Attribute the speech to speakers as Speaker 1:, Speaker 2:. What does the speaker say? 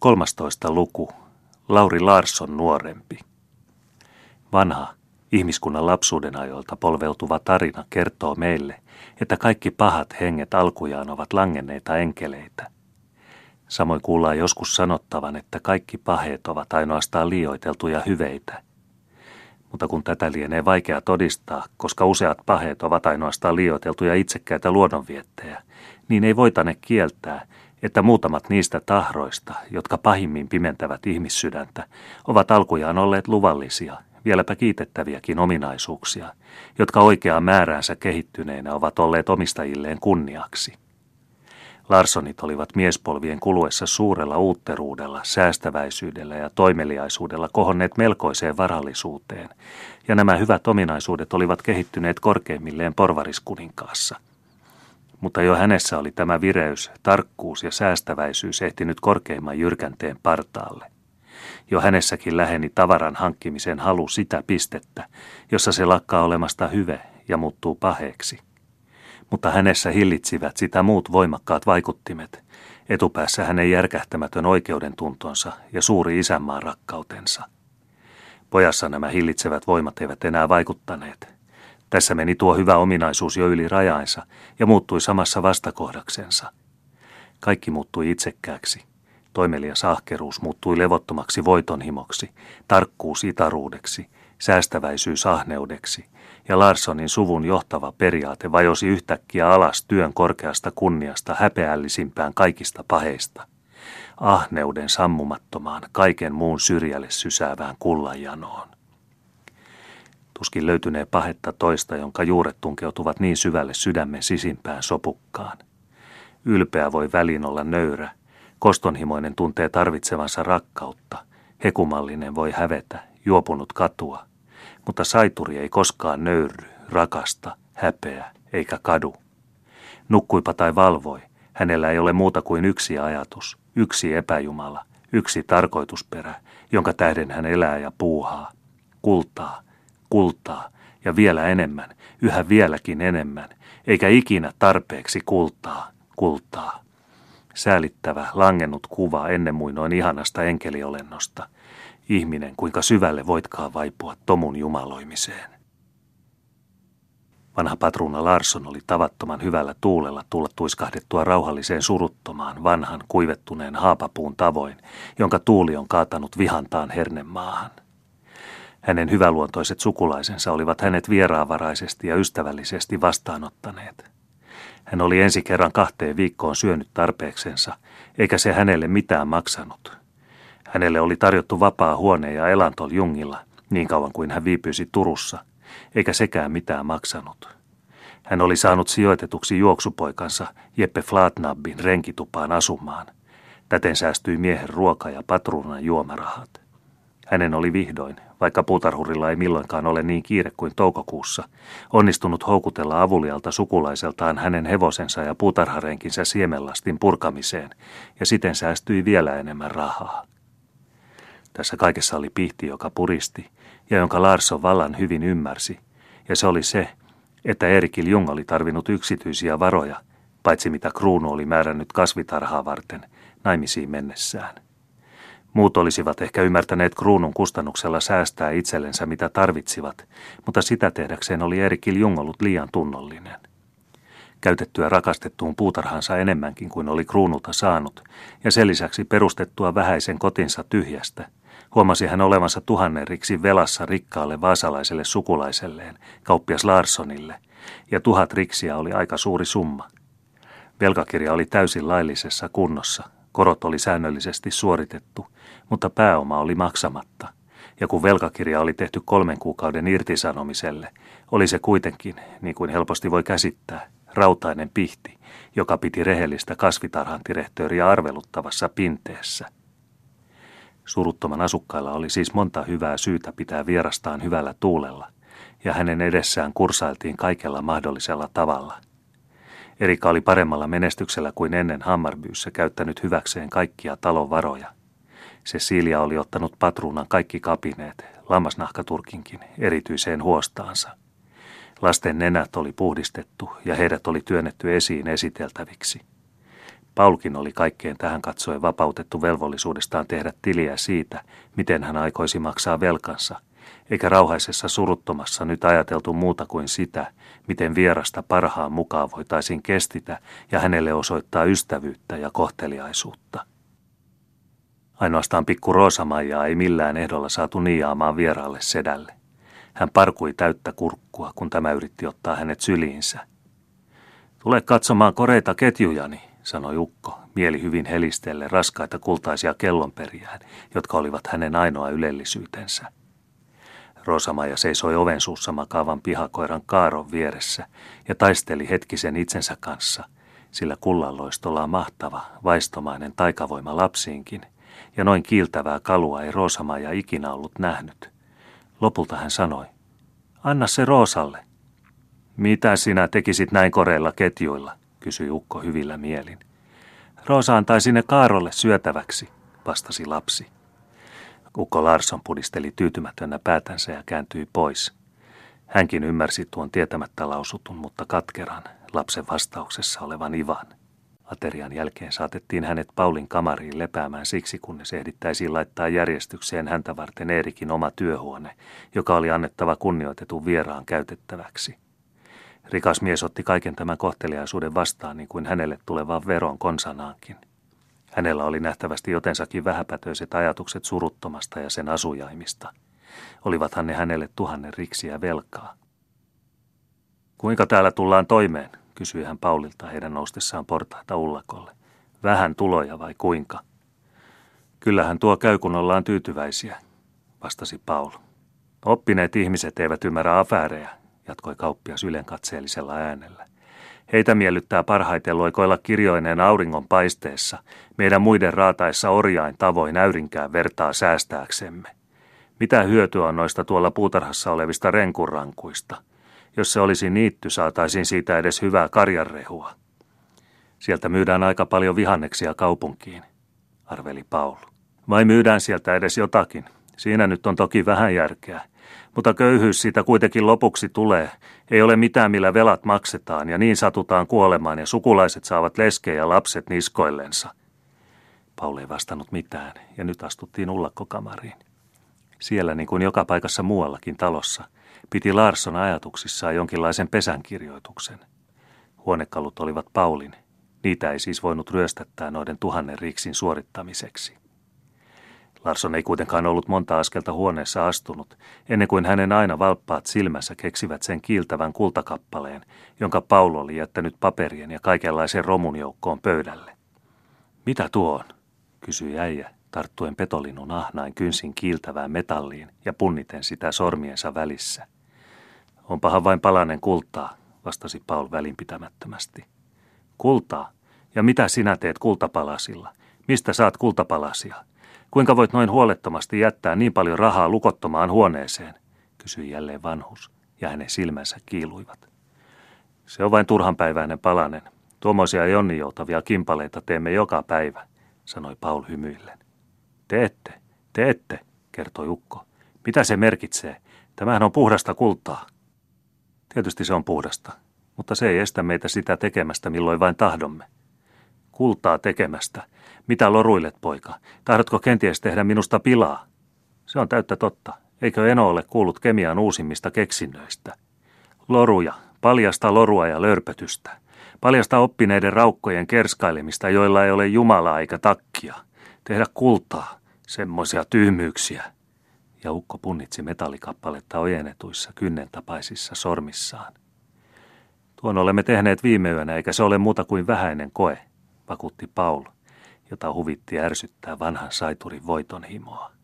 Speaker 1: 13. luku. Lauri Larsson nuorempi. Vanha, ihmiskunnan lapsuuden ajoilta polveutuva tarina kertoo meille, että kaikki pahat henget alkujaan ovat langenneita enkeleitä. Samoin kuullaan joskus sanottavan, että kaikki paheet ovat ainoastaan liioiteltuja hyveitä. Mutta kun tätä lienee vaikea todistaa, koska useat paheet ovat ainoastaan liioiteltuja itsekkäitä luonnonviettejä, niin ei voitane kieltää, että muutamat niistä tahroista, jotka pahimmin pimentävät ihmissydäntä, ovat alkujaan olleet luvallisia, vieläpä kiitettäviäkin ominaisuuksia, jotka oikeaan määräänsä kehittyneinä ovat olleet omistajilleen kunniaksi. Larsonit olivat miespolvien kuluessa suurella uutteruudella, säästäväisyydellä ja toimeliaisuudella kohonneet melkoiseen varallisuuteen, ja nämä hyvät ominaisuudet olivat kehittyneet korkeimmilleen porvariskuninkaassa – mutta jo hänessä oli tämä vireys, tarkkuus ja säästäväisyys ehtinyt korkeimman jyrkänteen partaalle. Jo hänessäkin läheni tavaran hankkimisen halu sitä pistettä, jossa se lakkaa olemasta hyve ja muuttuu paheeksi. Mutta hänessä hillitsivät sitä muut voimakkaat vaikuttimet, etupäässä hänen järkähtämätön oikeudentuntonsa ja suuri isänmaan rakkautensa. Pojassa nämä hillitsevät voimat eivät enää vaikuttaneet – tässä meni tuo hyvä ominaisuus jo yli rajainsa ja muuttui samassa vastakohdaksensa. Kaikki muuttui itsekkääksi. Toimelias ahkeruus muuttui levottomaksi voitonhimoksi, tarkkuus itaruudeksi, säästäväisyys ahneudeksi, ja Larssonin suvun johtava periaate vajosi yhtäkkiä alas työn korkeasta kunniasta häpeällisimpään kaikista paheista. Ahneuden sammumattomaan, kaiken muun syrjälle sysäävään kullanjanoon. Tuskin löytynee pahetta toista, jonka juuret tunkeutuvat niin syvälle sydämen sisimpään sopukkaan. Ylpeä voi välin olla nöyrä, kostonhimoinen tuntee tarvitsevansa rakkautta, hekumallinen voi hävetä, juopunut katua, mutta saituri ei koskaan nöyry, rakasta, häpeä eikä kadu. Nukkuipa tai valvoi, hänellä ei ole muuta kuin yksi ajatus, yksi epäjumala, yksi tarkoitusperä, jonka tähden hän elää ja puuhaa. Kultaa, kultaa ja vielä enemmän, yhä vieläkin enemmän, eikä ikinä tarpeeksi kultaa, kultaa. Säälittävä, langennut kuva ennen muinoin ihanasta enkeliolennosta. Ihminen, kuinka syvälle voitkaa vaipua tomun jumaloimiseen. Vanha patruuna Larsson oli tavattoman hyvällä tuulella tulla tuiskahdettua rauhalliseen suruttomaan vanhan kuivettuneen haapapuun tavoin, jonka tuuli on kaatanut vihantaan hernemaahan. Hänen hyväluontoiset sukulaisensa olivat hänet vieraavaraisesti ja ystävällisesti vastaanottaneet. Hän oli ensi kerran kahteen viikkoon syönyt tarpeeksensa, eikä se hänelle mitään maksanut. Hänelle oli tarjottu vapaa huone ja elantol jungilla, niin kauan kuin hän viipyisi Turussa, eikä sekään mitään maksanut. Hän oli saanut sijoitetuksi juoksupoikansa Jeppe Flatnabbin renkitupaan asumaan. Täten säästyi miehen ruoka- ja patruunan juomarahat. Hänen oli vihdoin, vaikka puutarhurilla ei milloinkaan ole niin kiire kuin toukokuussa, onnistunut houkutella avulialta sukulaiseltaan hänen hevosensa ja puutarharenkinsä siemenlastin purkamiseen, ja siten säästyi vielä enemmän rahaa. Tässä kaikessa oli pihti, joka puristi, ja jonka Larsson vallan hyvin ymmärsi, ja se oli se, että Erikil Jung oli tarvinnut yksityisiä varoja, paitsi mitä kruunu oli määrännyt kasvitarhaa varten, naimisiin mennessään. Muut olisivat ehkä ymmärtäneet kruunun kustannuksella säästää itsellensä mitä tarvitsivat, mutta sitä tehdäkseen oli Erikil Jung ollut liian tunnollinen. Käytettyä rakastettuun puutarhansa enemmänkin kuin oli kruunulta saanut, ja sen lisäksi perustettua vähäisen kotinsa tyhjästä, huomasi hän olevansa tuhannenriksi velassa rikkaalle vaasalaiselle sukulaiselleen, kauppias Larssonille, ja tuhat riksiä oli aika suuri summa. Velkakirja oli täysin laillisessa kunnossa, korot oli säännöllisesti suoritettu – pääoma oli maksamatta, ja kun velkakirja oli tehty kolmen kuukauden irtisanomiselle, oli se kuitenkin, niin kuin helposti voi käsittää, rautainen pihti, joka piti rehellistä kasvitarhantirehtööriä arveluttavassa pinteessä. Suruttoman asukkailla oli siis monta hyvää syytä pitää vierastaan hyvällä tuulella, ja hänen edessään kursailtiin kaikella mahdollisella tavalla. Erika oli paremmalla menestyksellä kuin ennen Hammarbyyssä käyttänyt hyväkseen kaikkia talon varoja. Cecilia oli ottanut patruunan kaikki kapineet, lammasnahkaturkinkin, erityiseen huostaansa. Lasten nenät oli puhdistettu ja heidät oli työnnetty esiin esiteltäviksi. Paulkin oli kaikkeen tähän katsoen vapautettu velvollisuudestaan tehdä tiliä siitä, miten hän aikoisi maksaa velkansa, eikä rauhaisessa suruttomassa nyt ajateltu muuta kuin sitä, miten vierasta parhaan mukaan voitaisiin kestitä ja hänelle osoittaa ystävyyttä ja kohteliaisuutta. Ainoastaan pikku Roosamaijaa ei millään ehdolla saatu niiaamaan vieraalle sedälle. Hän parkui täyttä kurkkua, kun tämä yritti ottaa hänet syliinsä. Tule katsomaan koreita ketjujani, sanoi Ukko, mieli hyvin helistelle raskaita kultaisia kellonperiään, jotka olivat hänen ainoa ylellisyytensä. Rosamaja seisoi oven suussa makaavan pihakoiran kaaron vieressä ja taisteli hetkisen itsensä kanssa, sillä kullanloistolla on mahtava, vaistomainen taikavoima lapsiinkin, ja noin kiiltävää kalua ei Roosamaja ikinä ollut nähnyt. Lopulta hän sanoi, anna se Roosalle. Mitä sinä tekisit näin koreilla ketjuilla, kysyi Ukko hyvillä mielin. Roosa antaisi ne Kaarolle syötäväksi, vastasi lapsi. Ukko Larsson pudisteli tyytymätönä päätänsä ja kääntyi pois. Hänkin ymmärsi tuon tietämättä lausutun, mutta katkeran, lapsen vastauksessa olevan Ivan. Aterian jälkeen saatettiin hänet Paulin kamariin lepäämään siksi, kunnes ehdittäisiin laittaa järjestykseen häntä varten Eerikin oma työhuone, joka oli annettava kunnioitetun vieraan käytettäväksi. Rikas mies otti kaiken tämän kohteliaisuuden vastaan niin kuin hänelle tulevan veron konsanaankin. Hänellä oli nähtävästi jotensakin vähäpätöiset ajatukset suruttomasta ja sen asujaimista. Olivathan ne hänelle tuhannen riksiä velkaa. Kuinka täällä tullaan toimeen, kysyi hän Paulilta heidän noustessaan portaita ullakolle. Vähän tuloja vai kuinka? Kyllähän tuo käy, kun ollaan tyytyväisiä, vastasi Paul. Oppineet ihmiset eivät ymmärrä afäärejä, jatkoi kauppias ylenkatseellisella äänellä. Heitä miellyttää parhaiten loikoilla kirjoineen auringon paisteessa, meidän muiden raataessa orjain tavoin äyrinkään vertaa säästääksemme. Mitä hyötyä on noista tuolla puutarhassa olevista renkurankuista? Jos se olisi niitty, saataisiin siitä edes hyvää karjanrehua. Sieltä myydään aika paljon vihanneksia kaupunkiin, arveli Paul. Vai myydään sieltä edes jotakin? Siinä nyt on toki vähän järkeä mutta köyhyys siitä kuitenkin lopuksi tulee. Ei ole mitään, millä velat maksetaan, ja niin satutaan kuolemaan, ja sukulaiset saavat leskejä ja lapset niskoillensa. Paul ei vastannut mitään, ja nyt astuttiin ullakkokamariin. Siellä, niin kuin joka paikassa muuallakin talossa, piti Larsson ajatuksissaan jonkinlaisen pesänkirjoituksen. Huonekalut olivat Paulin. Niitä ei siis voinut ryöstättää noiden tuhannen riksin suorittamiseksi. Larsson ei kuitenkaan ollut monta askelta huoneessa astunut, ennen kuin hänen aina valppaat silmässä keksivät sen kiiltävän kultakappaleen, jonka Paul oli jättänyt paperien ja kaikenlaisen romun joukkoon pöydälle. Mitä tuo on? kysyi äijä, tarttuen petolinun ahnain kynsin kiiltävään metalliin ja punniten sitä sormiensa välissä. Onpahan vain palanen kultaa, vastasi Paul välinpitämättömästi. Kultaa? Ja mitä sinä teet kultapalasilla? Mistä saat kultapalasia? Kuinka voit noin huolettomasti jättää niin paljon rahaa lukottomaan huoneeseen? kysyi jälleen vanhus, ja hänen silmänsä kiiluivat. Se on vain turhanpäiväinen palanen. Tuommoisia jonninjoutavia kimpaleita teemme joka päivä, sanoi Paul hymyillen. Teette, teette, kertoi Ukko. Mitä se merkitsee? Tämähän on puhdasta kultaa. Tietysti se on puhdasta, mutta se ei estä meitä sitä tekemästä milloin vain tahdomme. Kultaa tekemästä, mitä loruilet, poika? Tahdotko kenties tehdä minusta pilaa? Se on täyttä totta. Eikö Eno ole kuullut kemian uusimmista keksinnöistä? Loruja, paljasta lorua ja lörpötystä. Paljasta oppineiden raukkojen kerskailemista, joilla ei ole Jumalaa eikä takkia. Tehdä kultaa, semmoisia tyhmyyksiä. Ja ukko punnitsi metallikappaletta ojennetuissa kynnentapaisissa sormissaan. Tuon olemme tehneet viime yönä, eikä se ole muuta kuin vähäinen koe, vakuutti Paul – jota huvitti ärsyttää vanhan saiturin voitonhimoa.